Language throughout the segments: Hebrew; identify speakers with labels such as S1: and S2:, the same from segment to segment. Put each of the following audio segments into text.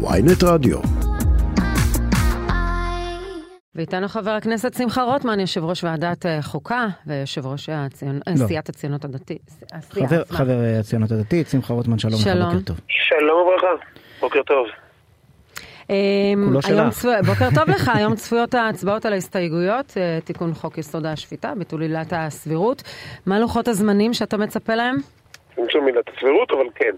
S1: ויינט רדיו.
S2: ואיתנו חבר הכנסת שמחה רוטמן, יושב ראש ועדת אה, חוקה ויושב ראש הציונ... לא. סיעת הציונות הדתית.
S3: חבר, חבר אה, הציונות הדתית, שמחה רוטמן, שלום
S2: שלום.
S3: לך, בוקר טוב.
S4: שלום וברכה, בוקר טוב.
S2: כולו שלך. צפו... בוקר טוב לך, היום צפויות ההצבעות על ההסתייגויות, אה, תיקון חוק יסוד השפיטה, ביטול עילת הסבירות. מה לוחות הזמנים שאתה מצפה להם?
S4: צמצום עילת הסבירות, אבל כן.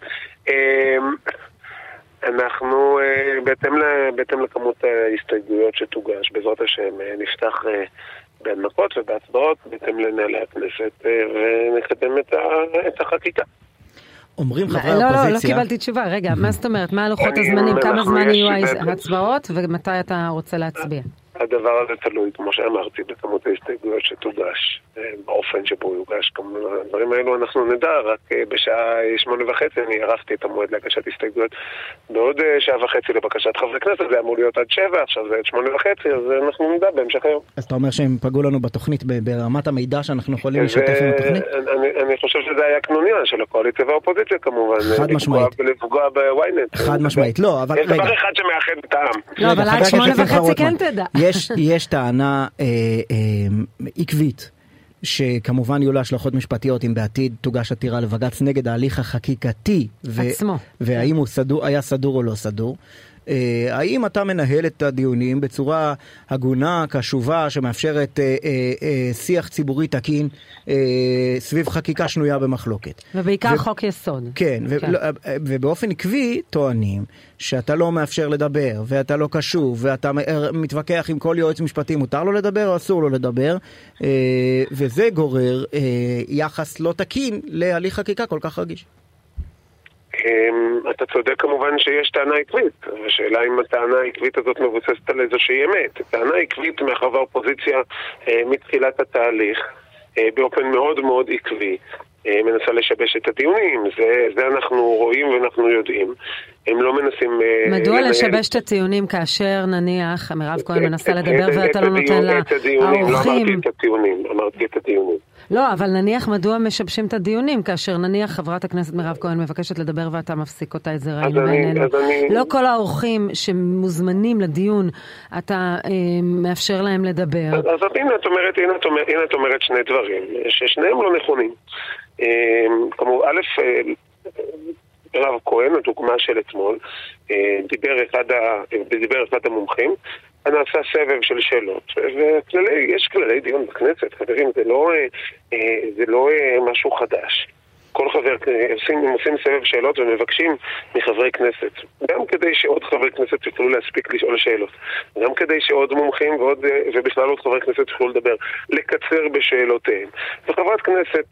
S4: אנחנו, אה, בהתאם, בהתאם לכמות ההסתייגויות שתוגש, בעזרת השם, אה, נפתח אה, בהנמקות ובהצבעות בהתאם לנהלי הכנסת ונקדם את החקיקה.
S3: אומרים חברי האופוזיציה...
S2: לא, לא, לא קיבלתי תשובה. רגע, מה זאת אומרת? מה לוחות הזמנים? כמה זמן יהיו ההצבעות ומתי אתה רוצה להצביע?
S4: הדבר הזה תלוי, כמו שאמרתי, בכמות ההסתייגויות שתוגש, אה, באופן שבו יוגש. כמובן, הדברים האלו אנחנו נדע, רק אה, בשעה שמונה וחצי אני ערכתי את המועד להגשת הסתייגויות בעוד אה, שעה וחצי לבקשת חברי כנסת, זה אמור להיות עד שבע, עכשיו זה עד שמונה וחצי, אז אנחנו נדע בהמשך היום.
S3: אז אתה אומר שהם פגעו לנו בתוכנית, ברמת המידע שאנחנו יכולים לשתף עם התוכנית?
S4: אני, אני חושב שזה היה קנוניה של הקואליציה והאופוזיציה כמובן.
S3: חד משמעית.
S4: לפגוע בוויינט.
S3: חד משמעית, לא, אבל.
S4: יש דבר אחד שמאחד את העם.
S2: לא, אבל עד שמונה וחצי כן תדע.
S3: יש, יש טענה אה, אה, עקבית. שכמובן יהיו לה השלכות משפטיות אם בעתיד תוגש עתירה לבג"ץ נגד ההליך החקיקתי.
S2: עצמו.
S3: והאם הוא סדור, היה סדור או לא סדור. אה, האם אתה מנהל את הדיונים בצורה הגונה, קשובה, שמאפשרת אה, אה, שיח ציבורי תקין סביב חקיקה שנויה במחלוקת?
S2: ובעיקר ו- חוק יסוד.
S3: כן, כן. ו- לא, ובאופן עקבי טוענים שאתה לא מאפשר לדבר, ואתה לא קשוב, ואתה מתווכח עם כל יועץ משפטי, מותר לו לדבר או אסור לו לדבר, וזה גורר יחס לא תקין להליך חקיקה כל כך רגיש.
S4: אמ, אתה צודק כמובן שיש טענה עקבית, השאלה אם הטענה העקבית הזאת מבוססת על איזושהי אמת. טענה עקבית מאחר והאופוזיציה אה, מתחילת התהליך אה, באופן מאוד מאוד עקבי אה, מנסה לשבש את הדיונים, זה, זה אנחנו רואים ואנחנו יודעים. הם לא מנסים...
S2: מדוע לנהל... לשבש את הטיעונים כאשר נניח מירב כהן מנסה לדבר ואתה לא נותן לה...
S4: את הדיונים, לא אמרתי את הטיעונים, אמרתי את הדיונים.
S2: לא, אבל נניח מדוע משבשים את הדיונים, כאשר נניח חברת הכנסת מירב כהן מבקשת לדבר ואתה מפסיק אותה, את זה ראינו בעינינו. אני... לא כל האורחים שמוזמנים לדיון, אתה אה, מאפשר להם לדבר.
S4: אז, אז הנה את אומרת, הנה את אומרת, הנה את אומרת שני דברים, ששניהם לא נכונים. אה, כמובן, א', אה, מירב כהן, הדוגמה של אתמול, דיבר אחד, ה, דיבר אחד המומחים, נעשה סבב של שאלות, ויש כללי דיון בכנסת, חברים, זה לא, אה, זה לא משהו חדש. כל חבר, עושים, הם עושים סבב שאלות ומבקשים מחברי כנסת, גם כדי שעוד חברי כנסת יוכלו להספיק לשאול שאלות, גם כדי שעוד מומחים ועוד, ובכלל עוד חברי כנסת יוכלו לדבר, לקצר בשאלותיהם. וחברת כנסת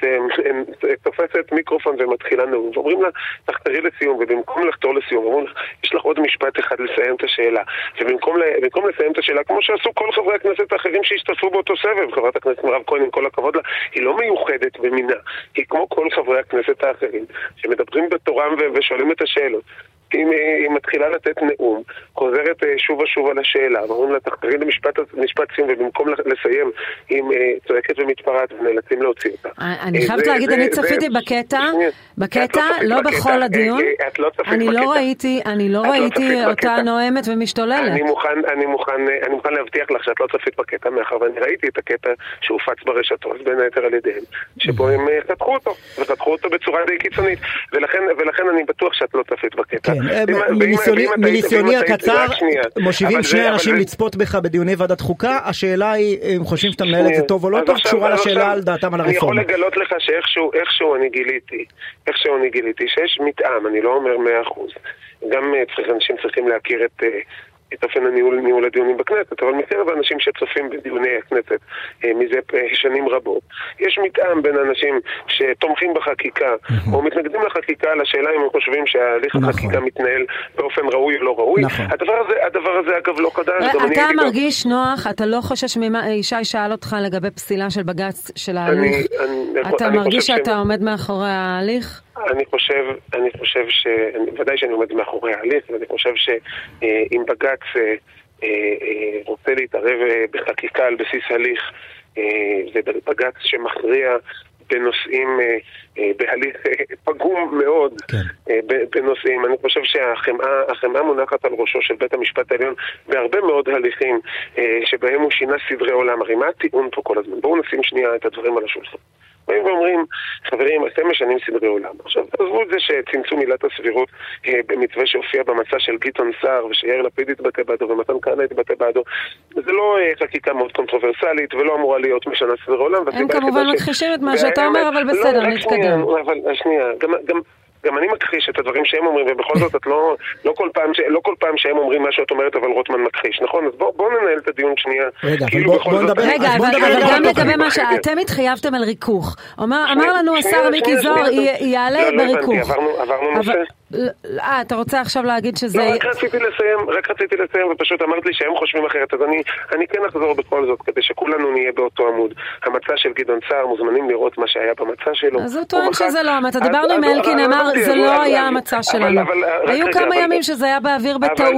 S4: תופסת מיקרופון ומתחילה נאום, ואומרים לה, תחתרי לסיום, ובמקום לחתור לסיום, אומרים לך, יש לך עוד משפט אחד לסיים את השאלה. ובמקום לסיים את השאלה, כמו שעשו כל חברי הכנסת האחרים שהשתתפו באותו סבב, חברת הכנסת מירב כהן, עם כל הכבוד לה, היא לא מיוחדת במינה, היא כמו כל חברי הכנסת האחרים, שמדברים בתורם ושואלים את השאלות. אם היא מתחילה לתת נאום, חוזרת אה, שוב ושוב על השאלה, ואומרים לה, תחזרי למשפט סיום, ובמקום לסיים, היא אה, צועקת ומתפרעת ונאלצים להוציא אותה.
S2: אני אה, חייבת להגיד, אני צפיתי בקטע, בקטע, לא בכל הדיון.
S4: את לא צפית
S2: אני לא ראיתי, אני לא, לא ראיתי אותה נואמת ומשתוללת.
S4: אני מוכן להבטיח לך שאת לא צפית בקטע, מאחר ואני ראיתי את הקטע שהופץ ברשתות, בין היתר על ידיהם, שבו הם חתכו אותו, וחתכו אותו בצורה די קיצונית, ולכן אני בטוח שאת לא צפית בקטע.
S3: כן, מניסיוני הקצר, מושיבים שני אנשים לצפות בך בדיוני ועדת חוקה, השאלה היא, הם חושבים שאתה מנהל את זה טוב או לא טוב, קשורה לשאלה על דעתם על הרפורמה.
S4: אני יכול לגלות לך שאיכשהו אני גיליתי, איכשהו אני גיליתי שיש מתאם, אני לא אומר מאה אחוז. גם אה, אנשים צריכים להכיר את אה, את אופן הניהול, ניהול הדיונים בכנסת, אבל מקרב האנשים שצופים בדיוני הכנסת אה, מזה שנים רבות, יש מתאם בין אנשים שתומכים בחקיקה נכון. או מתנגדים לחקיקה לשאלה אם הם חושבים שההליך נכון. החקיקה מתנהל באופן ראוי או לא ראוי. נכון. הדבר, הזה, הדבר הזה אגב לא חדש.
S2: אתה מרגיש גם... נוח, אתה לא חושש ממה, ישי שאל אותך לגבי פסילה של בג"ץ של ההליך, אני, אני, אתה אני מרגיש שאתה ש... עומד מאחורי ההליך?
S4: אני חושב, אני חושב ש... ודאי שאני עומד מאחורי ההליך, ואני חושב שאם בג"ץ אה, אה, אה, רוצה להתערב בחקיקה על בסיס הליך, זה בג"ץ שמכריע בנושאים, בהליך פגום מאוד כן. בנושאים. אני חושב שהחמאה מונחת על ראשו של בית המשפט העליון בהרבה מאוד הליכים שבהם הוא שינה סדרי עולם. הרי מה הטיעון פה כל הזמן? בואו נשים שנייה את הדברים על השולחן. באים ואומרים, חברים, אתם משנים סדרי עולם. עכשיו, עזבו את זה שצמצום עילת הסבירות אה, במתווה שהופיע במצע של גדעון סער ושיאיר לפיד התבטא בעדו ומתן כהנא התבטא בעדו. זה לא אה, חקיקה מאוד קונטרוברסלית ולא אמורה להיות משנה סדרי עולם.
S2: הם כמובן מכחישים את מה שאתה אומר, אבל בסדר, לא, נתקדם.
S4: אבל שנייה, גם גם אני מכחיש את הדברים שהם אומרים, ובכל זאת את לא, לא, כל פעם, לא כל פעם שהם אומרים מה שאת אומרת, אבל רוטמן מכחיש, נכון? אז בואו בוא ננהל את הדיון שנייה.
S3: רגע, כאילו בוא, בוא נדבר,
S2: רגע, אבל,
S3: אבל,
S2: אבל גם לגבי מה שאתם התחייבתם על ריכוך. אמר, אמר לנו השר מיקי זוהר, יעלה בריכוך. לא, לא הבנתי, עברנו נושא. אה, אתה רוצה עכשיו להגיד שזה...
S4: לא, רק רציתי לסיים, רק רציתי לסיים, ופשוט אמרת לי שהם חושבים אחרת, אז אני, אני כן אחזור בכל זאת, כדי שכולנו נהיה באותו עמוד. המצע של גדעון סער, מוזמנים לראות מה שהיה במצע שלו.
S2: אז הוא טוען שזה לא המצע. דיברנו עם אלקין, אמר, זה לא היה המצע שלנו. היו כמה ימים שזה היה באוויר בטעות.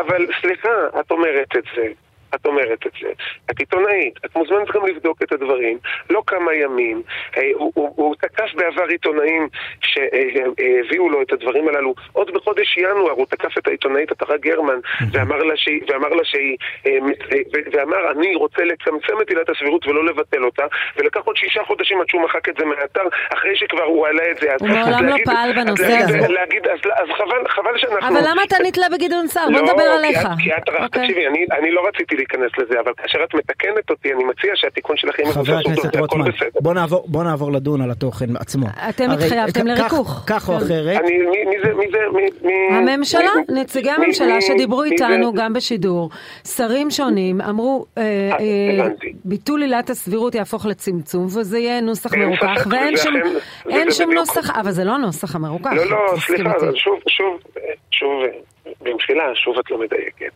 S4: אבל סליחה, את אומרת את זה. את אומרת את זה. את עיתונאית, את מוזמנת גם לבדוק את הדברים. לא כמה ימים. אה, הוא, הוא, הוא תקף בעבר עיתונאים שהביאו לו את הדברים הללו. עוד בחודש ינואר הוא תקף את העיתונאית עטרה גרמן ואמר לה שהיא, ואמר לה שהיא, אה, אה, ואמר אני רוצה לצמצם את עילת הסבירות ולא לבטל אותה, ולקח עוד שישה חודשים עד שהוא מחק את זה מהאתר, אחרי שכבר הוא העלה את זה.
S2: הוא מעולם לא פעל בנושא הזה.
S4: להגיד, אז, אז חבל, חבל שאנחנו...
S2: אבל למה אתה נתלה בגדעון סער? בוא נדבר לא, עליך.
S4: כי את, אוקיי. תקשיבי, אני לא רציתי להיכנס לזה, אבל כאשר את מתקנת אותי, אני מציע שהתיקון שלכם
S3: יהיה חבר הכנסת רוטמן, בוא נעבור, בוא נעבור לדון על התוכן עצמו.
S2: אתם התחייבתם לריכוך.
S3: כך או אחרת.
S4: אני, מי זה, מי זה, מי...
S2: הממשלה, נציגי הממשלה שדיברו איתנו גם בשידור, שרים שונים, אמרו, אה, אה, ביטול עילת הסבירות יהפוך לצמצום, וזה יהיה נוסח מרוכך, ואין שום נוסח, אבל זה לא הנוסח המרוכך.
S4: לא, לא, סליחה, שוב, שוב, שוב, במחילה, שוב את לא מדייקת.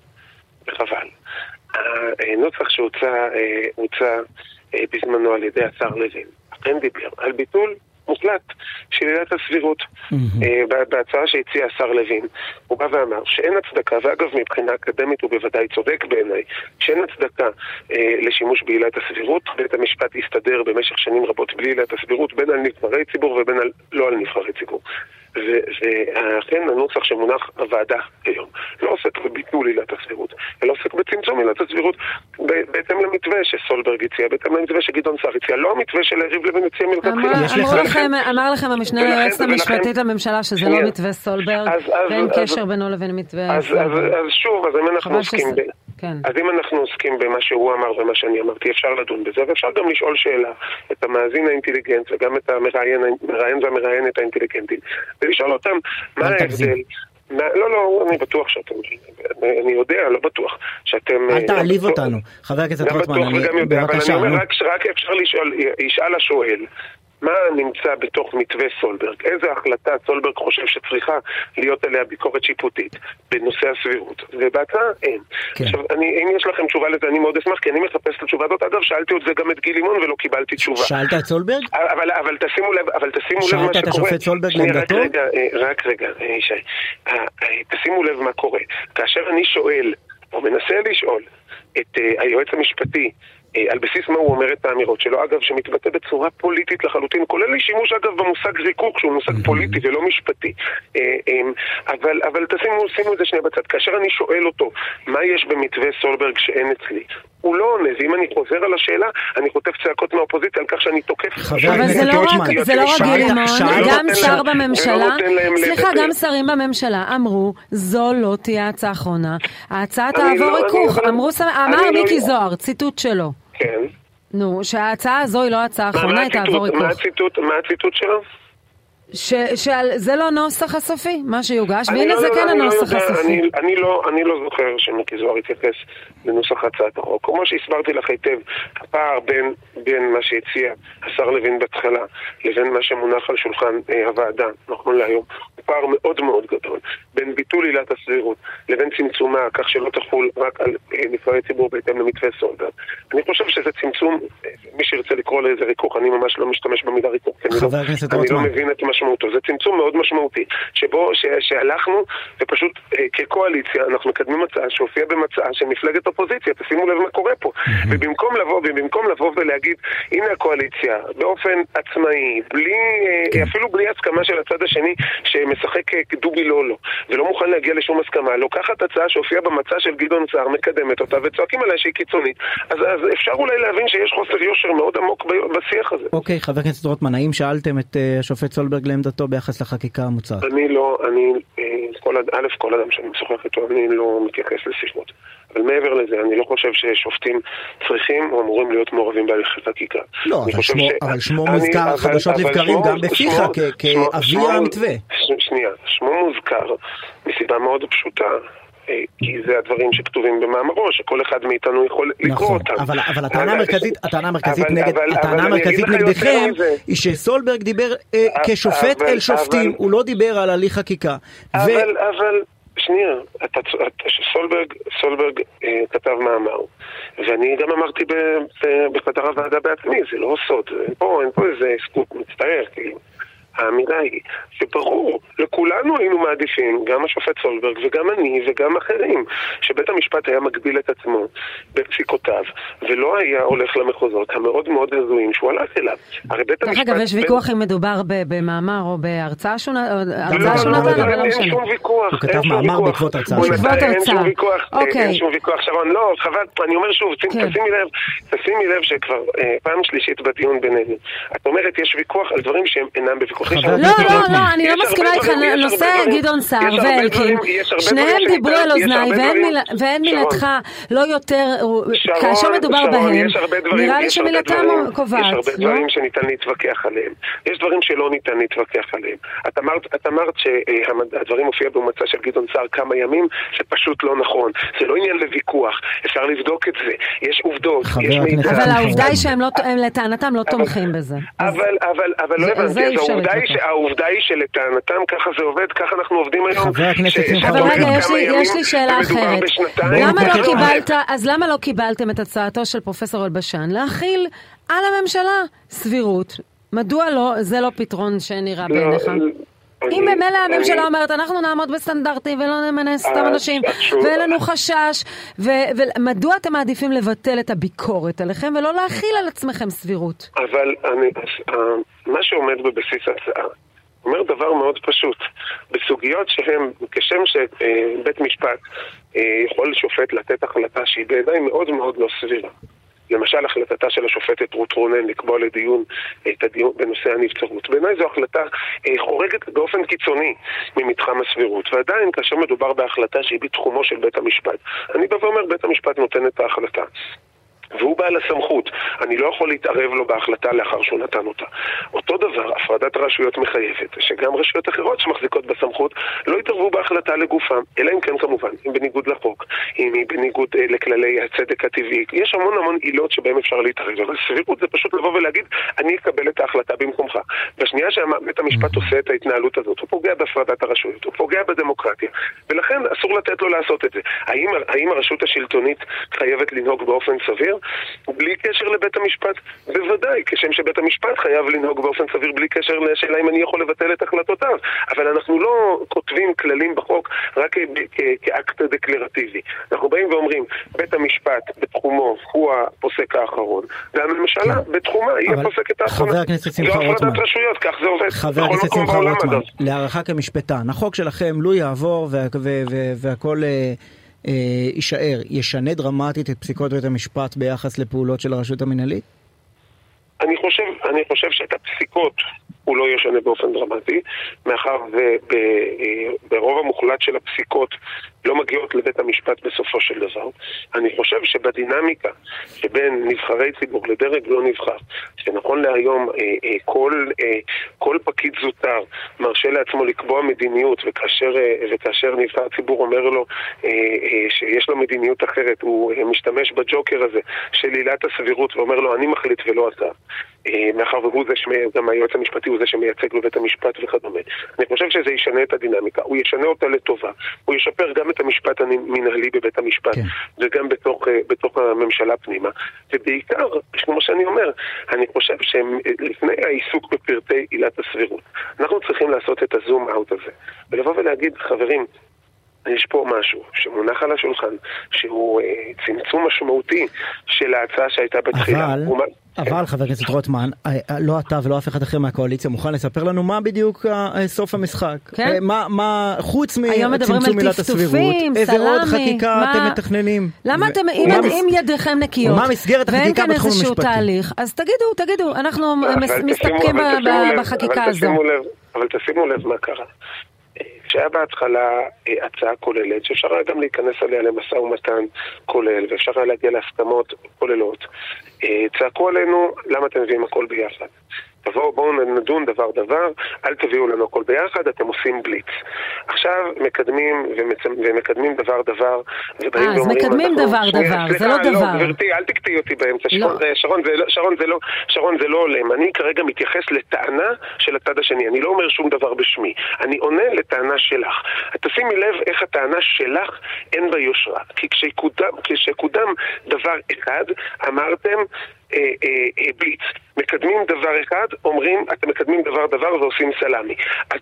S4: וחבל. הנוסח שהוצע הוצע אה, בזמנו על ידי השר לוין, אכן דיבר על ביטול מוחלט של עילת הסבירות. Mm-hmm. בהצעה שהציע השר לוין, הוא בא ואמר שאין הצדקה, ואגב מבחינה אקדמית הוא בוודאי צודק בעיניי, שאין הצדקה אה, לשימוש בעילת הסבירות. בית המשפט הסתדר במשך שנים רבות בלי עילת הסבירות, בין על נבחרי ציבור ובין על לא על נבחרי ציבור. ואכן הנוסח שמונח בוועדה היום לא עוסק בביטול עילת הסבירות, אלא עוסק בצמצום עילת הסבירות בהתאם למתווה שסולברג הציע, בהתאם למתווה שגדעון סער הציע, לא המתווה של יריב לוין הציע
S2: מלכתחילה. אמר לכם המשנה ליועצת המשפטית לממשלה שזה לא מתווה סולברג, ואין קשר בינו לבין מתווה.
S4: אז שוב, אז אם אנחנו עוסקים. כן. אז אם אנחנו עוסקים במה שהוא אמר ומה שאני אמרתי, אפשר לדון בזה, ואפשר גם לשאול שאלה, את המאזין האינטליגנט וגם את המראיין והמראיינת האינטליגנטים, ולשאול אותם מה ההבדל. לא, לא, אני בטוח שאתם, אני יודע, לא בטוח, שאתם...
S3: אל תעליב אותנו, חבר הכנסת רוטמן, בבקשה.
S4: אבל אני אומר, רק אפשר לשאול, ישאל השואל, מה נמצא בתוך מתווה סולברג? איזה החלטה סולברג חושב שצריכה להיות עליה ביקורת שיפוטית בנושא הסבירות? ובהצעה אין. כן. עכשיו, אני, אם יש לכם תשובה לזה, אני מאוד אשמח, כי אני מחפש את התשובה הזאת. אגב, שאלתי את זה גם את גיל לימון ולא קיבלתי תשובה.
S3: שאלת את סולברג?
S4: אבל, אבל תשימו לב, אבל תשימו לב מה שקורה.
S3: שאלת את השופט סולברג לעמדתו?
S4: רק רגע, אה, רק רגע, אה, ישי. אה, תשימו לב מה קורה. כאשר אני שואל, או מנסה לשאול, את היועץ המשפטי על בסיס מה הוא אומר את האמירות שלו, אגב, שמתבטא בצורה פוליטית לחלוטין, כולל שימוש אגב במושג ריכוך, שהוא מושג mm-hmm. פוליטי ולא משפטי. אה, אמ, אבל, אבל תשימו, שימו את זה שנייה בצד. כאשר אני שואל אותו, מה יש במתווה סולברג שאין אצלי? הוא לא עונה, ואם אני חוזר על השאלה, אני חוטף צעקות מהאופוזיציה על כך שאני תוקף...
S2: אבל זה לא רק, זה לא רק גיל לימון, גם שר בממשלה, סליחה, גם שרים בממשלה אמרו, זו לא תהיה הצעה האחרונה, ההצעה תעבור לא- ריכוך, לא- אמר לא- מיקי זוהר, ציטוט שלו.
S4: כן.
S2: נו, שההצעה הזו היא לא ההצעה האחרונה, היא תעבור ריכוך.
S4: מה הציטוט שלו?
S2: שזה לא הנוסח הסופי, מה שיוגש, והנה לא, זה לא, כן לא הנוסח הסופי.
S4: אני, אני, לא, אני לא זוכר שמיקי זוהר התייחס לנוסח הצעת החוק. כמו שהסברתי לך היטב, הפער בין, בין מה שהציע השר לוין בהתחלה לבין מה שמונח על שולחן אה, הוועדה, נכון להיום, הוא פער מאוד מאוד גדול. בין ביטול עילת הסבירות לבין צמצומה, כך שלא תחול רק על אה, נבחרי ציבור בהתאם למתווה סולברג. אני חושב שזה צמצום, אה, מי שירצה לקרוא לזה ריכוך, אני ממש לא משתמש במילה ריכוך, כי אני, לא, אני לא מבין את משמעותו, זה צמצום מאוד משמעותי, שבו, ש, שהלכנו ופשוט אה, כקואליציה אנחנו מקדמים הצעה שהופיעה במצעה של מפלגת אופוזיציה, תשימו לב מה קורה פה. ובמקום לבוא, ובמקום לבוא ולהגיד, הנה הקואליציה, באופן עצמאי, בלי, כן. אפילו בלי הסכמה של הצד השני שמשחק דובי לולו, ולא מוכן להגיע לשום הסכמה, לוקחת הצעה שהופיעה במצע של גדעון סער, מקדמת אותה וצועקים עליה שהיא קיצונית, אז, אז אפשר אולי להבין שיש חוסר יושר מאוד עמוק בשיח הזה.
S3: אוקיי, חבר הכנסת רוטמן, האם שאלתם את uh, השופט סולברג לעמדתו ביחס לחקיקה המוצעת?
S4: אני לא, אני, אה, כל, א', כל אדם שאני משוחח איתו, אני לא מתייחס לשיחות. אבל מעבר לזה, אני לא חושב ששופטים צריכים או אמורים להיות מעורבים בהליכי חקיקה.
S3: לא, אבל שמו, ש... אבל שמו אני, מוזכר אבל, חדשות לבקרים גם בפיך כאבי המתווה.
S4: שנייה, שמו מוזכר מסיבה מאוד פשוטה. אה, כי זה הדברים שכתובים במאמרו, שכל אחד מאיתנו יכול לקרוא נכון, אותם.
S3: אבל, אבל הטענה המרכזית, הטענה המרכזית אבל, נגד, אבל, הטענה אבל המרכזית נגדכם היא שסולברג דיבר אה, כשופט אבל, אל שופטים, אבל, הוא לא דיבר על הליך חקיקה.
S4: אבל, ו... אבל, שנייה, אתה, אתה, סולברג, סולברג אה, כתב מאמר, ואני גם אמרתי בחדר הוועדה בעצמי, זה לא סוד, פה אין פה איזה סקופ מצטער, כאילו. האמירה היא שברור, לכולנו היינו מעדיפים, גם השופט סולברג וגם אני וגם אחרים, שבית המשפט היה מגביל את עצמו בפסיקותיו, ולא היה הולך למחוזות המאוד מאוד הזויים שהוא הלך אליו.
S2: הרי בית המשפט... דרך אגב, יש ויכוח אם מדובר במאמר או בהרצאה שונה, הרצאה שונה,
S4: אבל לא משנה. אין שום ויכוח.
S3: הוא כתב מאמר בעקבות הרצאה שונה. בעקבות
S4: הרצאה. אין שום ויכוח, אין שום ויכוח, שרון. לא, חבל, אני אומר שוב, כן. תשימי לב, תשימי לב שכבר אה, פעם שלישית בדיון בינינו. את אומרת, יש ויכוח על דברים שהם אינם בוויכוח.
S2: לא, לא, לא, אני לא מסכימה איתך, נושא גדעון סער ואלקין, שניהם דיברו על אוזניי, ואין מילתך לא יותר, כאשר מדובר בהם, נראה לי שמילתם קובעת.
S4: יש הרבה לא? דברים שניתן להתווכח עליהם, יש דברים שלא ניתן להתווכח עליהם. את אמרת שהדברים הופיעו במצע של גדעון סער כמה ימים, זה פשוט לא נכון. זה לא עניין לוויכוח, אפשר לבדוק את זה, יש עובדות, יש מידע.
S2: אבל העובדה היא שהם לטענתם לא תומכים בזה.
S4: אבל לא הבנתי, העובדה היא שלטענתם ככה זה עובד, ככה אנחנו עובדים היום.
S3: חבר הכנסת שמחה
S2: אבל רגע, יש לי שאלה אחרת. למה לא קיבלת, אז למה לא קיבלתם את הצעתו של פרופסור אלבשן להכיל על הממשלה סבירות? מדוע לא, זה לא פתרון שנראה לא, בעיניך? אם ממילא הממשלה אומרת, אנחנו נעמוד בסטנדרטים ולא נמנה סתם אנשים, ואין לנו חשש, ומדוע אתם מעדיפים לבטל את הביקורת עליכם ולא להכיל על עצמכם סבירות?
S4: אבל אה, מה שעומד בבסיס ההצעה אומר דבר מאוד פשוט. בסוגיות שהן, כשם שבית משפט אה, יכול שופט לתת החלטה שהיא בעיניי מאוד מאוד לא סבירה. למשל החלטתה של השופטת רות רונן לקבוע לדיון את הדיון בנושא הנבצרות. בעיניי זו החלטה אה, חורגת באופן קיצוני ממתחם הסבירות, ועדיין כאשר מדובר בהחלטה שהיא בתחומו של בית המשפט, אני בא ואומר בית המשפט נותן את ההחלטה. והוא בעל הסמכות. אני לא יכול להתערב לו בהחלטה לאחר שהוא נתן אותה. אותו דבר, הפרדת הרשויות מחייבת, שגם רשויות אחרות שמחזיקות בסמכות לא יתערבו בהחלטה לגופם, אלא אם כן כמובן, אם בניגוד לחוק, אם היא בניגוד אה, לכללי הצדק הטבעי. יש המון המון עילות שבהן אפשר להתערב, אבל סבירות זה פשוט לבוא ולהגיד, אני אקבל את ההחלטה במקומך. בשנייה שבית המשפט עושה את ההתנהלות הזאת, הוא פוגע בהפרדת הרשויות, הוא פוגע בדמוקרטיה, ולכן אסור לתת לו לעשות את זה. האם, האם הרשות השלטונית חייבת לנהוג באופן סביר? בלי קשר לבית המשפט? בוודאי, כשם שבית המשפט חייב לנהוג באופן סביר בלי קשר לשאלה אם אני יכול לבטל את החלטותיו. אבל אנחנו לא כותבים כללים בחוק רק כאקט דקלרטיבי. אנחנו באים ואומרים, בית המשפט בתחומו הוא הפוסק האחרון, והממשלה כן. בתחומה היא הפוסקת האחרונה.
S3: חבר הכנסת שמחה רוטמן.
S4: לא הפרדת רשויות, כך זה עובד.
S3: חבר הכנסת שמחה רוטמן, להערכה כמשפטן, החוק שלכם, לו יעבור והכל... אה, יישאר, ישנה דרמטית את פסיקות בית המשפט ביחס לפעולות של הרשות המנהלית?
S4: אני חושב, אני חושב שאת הפסיקות הוא לא ישנה באופן דרמטי, מאחר וברוב המוחלט של הפסיקות לא מגיעות לבית המשפט בסופו של דבר. אני חושב שבדינמיקה שבין נבחרי ציבור לדרג לא נבחר, שנכון להיום אה, אה, כל, אה, כל פקיד זוטר מרשה לעצמו לקבוע מדיניות, וכאשר, וכאשר נבחר ציבור אומר לו שיש לו מדיניות אחרת, הוא משתמש בג'וקר הזה של עילת הסבירות ואומר לו אני מחליט ולא אתה. מאחר והוא זה שגם היועץ המשפטי הוא זה שמייצג בבית המשפט וכדומה. אני חושב שזה ישנה את הדינמיקה, הוא ישנה אותה לטובה, הוא ישפר גם את המשפט המנהלי בבית המשפט, כן. וגם בתוך, אה, בתוך הממשלה פנימה, ובעיקר, כמו שאני אומר, אני חושב שלפני העיסוק בפרטי עילת הסבירות, אנחנו צריכים לעשות את הזום אאוט הזה, ולבוא ולהגיד, חברים, יש פה משהו שמונח על השולחן, שהוא אה, צמצום משמעותי של ההצעה שהייתה בתחילה.
S3: אבל, ומה... אבל חבר הכנסת רוטמן, אה, אה, לא אתה ולא אף אחד אחר מהקואליציה מוכן לספר לנו מה בדיוק אה, סוף המשחק. כן? מה, מה חוץ מצמצום עילת הסבירות, איזה עוד חקיקה מה... אתם מתכננים?
S2: למה ו... אתם, אם, מה... אם ידיכם נקיות,
S3: מה מסגרת?
S2: ואין כאן איזשהו תהליך, אז תגידו, תגידו, אנחנו מסתפקים בחקיקה הזו.
S4: אבל תשימו לב מה קרה. שהיה בהתחלה אה, הצעה כוללת, שאפשר היה גם להיכנס עליה למשא ומתן כולל, ואפשר היה להגיע להסכמות כוללות. אה, צעקו עלינו, למה אתם מביאים הכל ביחד? תבואו, בואו נדון דבר דבר, אל תביאו לנו הכל ביחד, אתם עושים בליץ. עכשיו מקדמים ומצ... ומקדמים דבר דבר,
S2: ובאים אה, אז מקדמים דבר דבר, סליחה, זה לא, לא דבר.
S4: לא, גברתי, אל תקטעי אותי באמצע. לא. שרון, שרון, זה לא, שרון, זה לא, שרון, זה לא הולם. אני כרגע מתייחס לטענה של הצד השני. אני לא אומר שום דבר בשמי. אני עונה לטענה שלך. תשימי לב איך הטענה שלך אין בה יושרה. כי כשקודם, כשקודם דבר אחד, אמרתם... אה, אה, אה, בליץ. מקדמים דבר אחד, אומרים, אתם מקדמים דבר דבר ועושים סלאמי. אז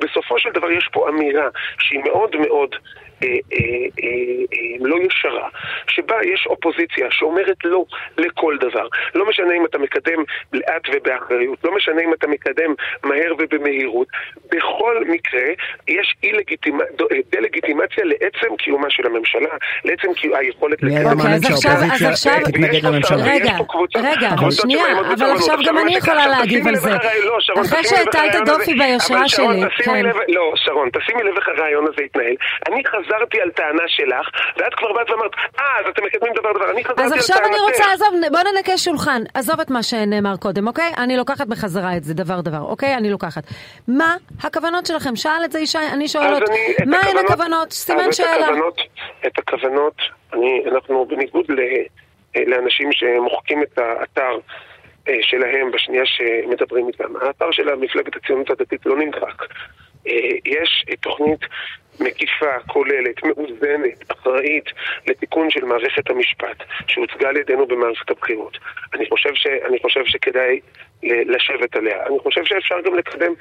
S4: בסופו של דבר יש פה אמירה שהיא מאוד מאוד אה, אה, אה, לא ישרה, שבה יש אופוזיציה שאומרת לא לכל דבר. לא משנה אם אתה מקדם לאט ובאחריות, לא משנה אם אתה מקדם מהר ובמהירות. בכל מקרה יש דה-לגיטימציה לעצם קיומה של הממשלה, לעצם היכולת
S3: לקדם. אוקיי, אז עכשיו,
S2: רגע, רגע, שנייה, אבל עכשיו גם אני יכולה להגיב על זה. אחרי שהטלת דופי ביושרה שלי.
S4: כן. לא, שרון, תשימי לב איך הרעיון הזה התנהל. אני חזרתי על טענה שלך, ואת כבר באת ואמרת, אה, אז אתם מקדמים דבר דבר, אני חזרתי על טענתך.
S2: אז עכשיו אני רוצה, עזוב, בוא ננקה שולחן, עזוב את מה שנאמר קודם, אוקיי? אני לוקחת בחזרה את זה דבר דבר, אוקיי? אני לוקחת. מה הכוונות שלכם? שאל את זה ישי, אני שואלת, מה הן הכוונות? סימן שאלה.
S4: את הכוונות, אנחנו בניגוד לאנשים שמוחקים את האתר שלהם בשנייה שמדברים איתם. האתר של מפלגת הציונות הדתית לא נמחק. אה, יש תוכנית מקיפה, כוללת, מאוזנת, אחראית, לתיקון של מערכת המשפט, שהוצגה על ידינו במערכת הבחירות. אני חושב, ש, אני חושב שכדאי לשבת עליה. אני חושב שאפשר גם לקדם,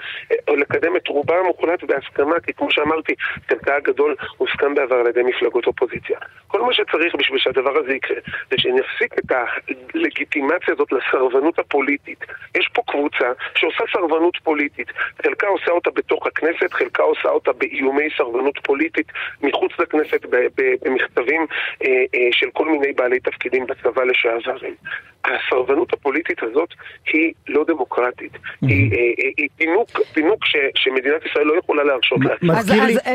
S4: או לקדם את רובה המוחלט בהסכמה, כי כמו שאמרתי, חלקה הגדול הוסכם בעבר על ידי מפלגות אופוזיציה. כל מה שצריך בשביל שהדבר הזה יקרה, זה שנפסיק את הלגיטימציה הזאת לסרבנות הפוליטית. יש פה קבוצה שעושה סרבנות פוליטית. חלקה עושה אותה בתוך הכנסת, חלקה עושה אותה באיומי סרבנות פוליטית מחוץ לכנסת, במכתבים אה, אה, של כל מיני בעלי תפקידים בצבא לשעברים. הסרבנות הפוליטית הזאת היא לא דמוקרטית. Mm-hmm. היא, היא, היא פינוק, פינוק ש, שמדינת ישראל לא יכולה להרשות לעצמה.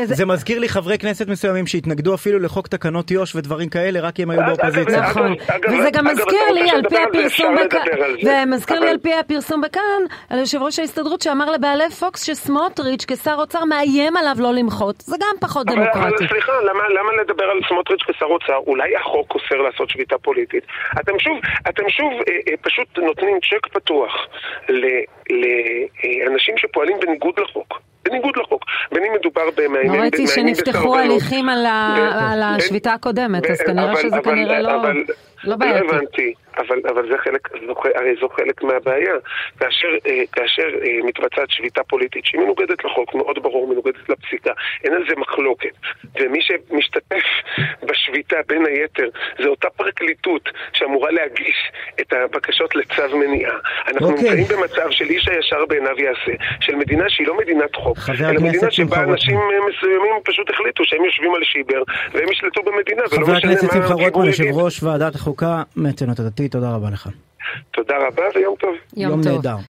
S3: זה מזכיר לי חברי כנסת מסוימים שהתנגדו אפילו לחוק תקנות יו"ש ודברים כאלה, רק הם היו באופוזיציה.
S2: נכון, וזה גם מזכיר לי על פי הפרסום בכאן, זה מזכיר לי על פי הפרסום בכאן, על יושב ראש ההסתדרות שאמר לבעלי פוקס שסמוטריץ' כשר אוצר מאיים עליו לא למחות. זה גם פחות דמוקרטי.
S4: סליחה, למה לדבר על סמוטריץ' כשר אוצר? אולי החוק אוסר לעשות שביתה פוליטית? אתם שוב, אתם שוב פשוט נותנים צ'ק פתוח לאנשים שפועלים בניגוד לחוק. בניגוד לחוק. בין אם מדובר במאיימים
S2: בסרבנות. ראיתי שנפתחו הליכים על השביתה הקודמת, אז כנראה שזה כנראה לא... לא בעייתי.
S4: לא הבנתי, אבל, אבל זה חלק, זו, הרי זו חלק מהבעיה. כאשר, אה, כאשר אה, מתבצעת שביתה פוליטית שהיא מנוגדת לחוק, מאוד ברור, מנוגדת לפסיקה, אין על זה מחלוקת. ומי שמשתתף בשביתה, בין היתר, זה אותה פרקליטות שאמורה להגיש את הבקשות לצו מניעה. אנחנו okay. אוקיי. נמצאים במצב של איש הישר בעיניו יעשה, של מדינה שהיא לא מדינת חוק, אלא מדינה שבה אנשים אה, מסוימים פשוט החליטו שהם יושבים על שיבר והם ישלטו במדינה, ולא משנה מה הציבור
S3: יגיד. החוקה מהציונות הדתית, תודה רבה לך.
S4: תודה רבה ויום טוב.
S3: יום, יום טוב. נהדר.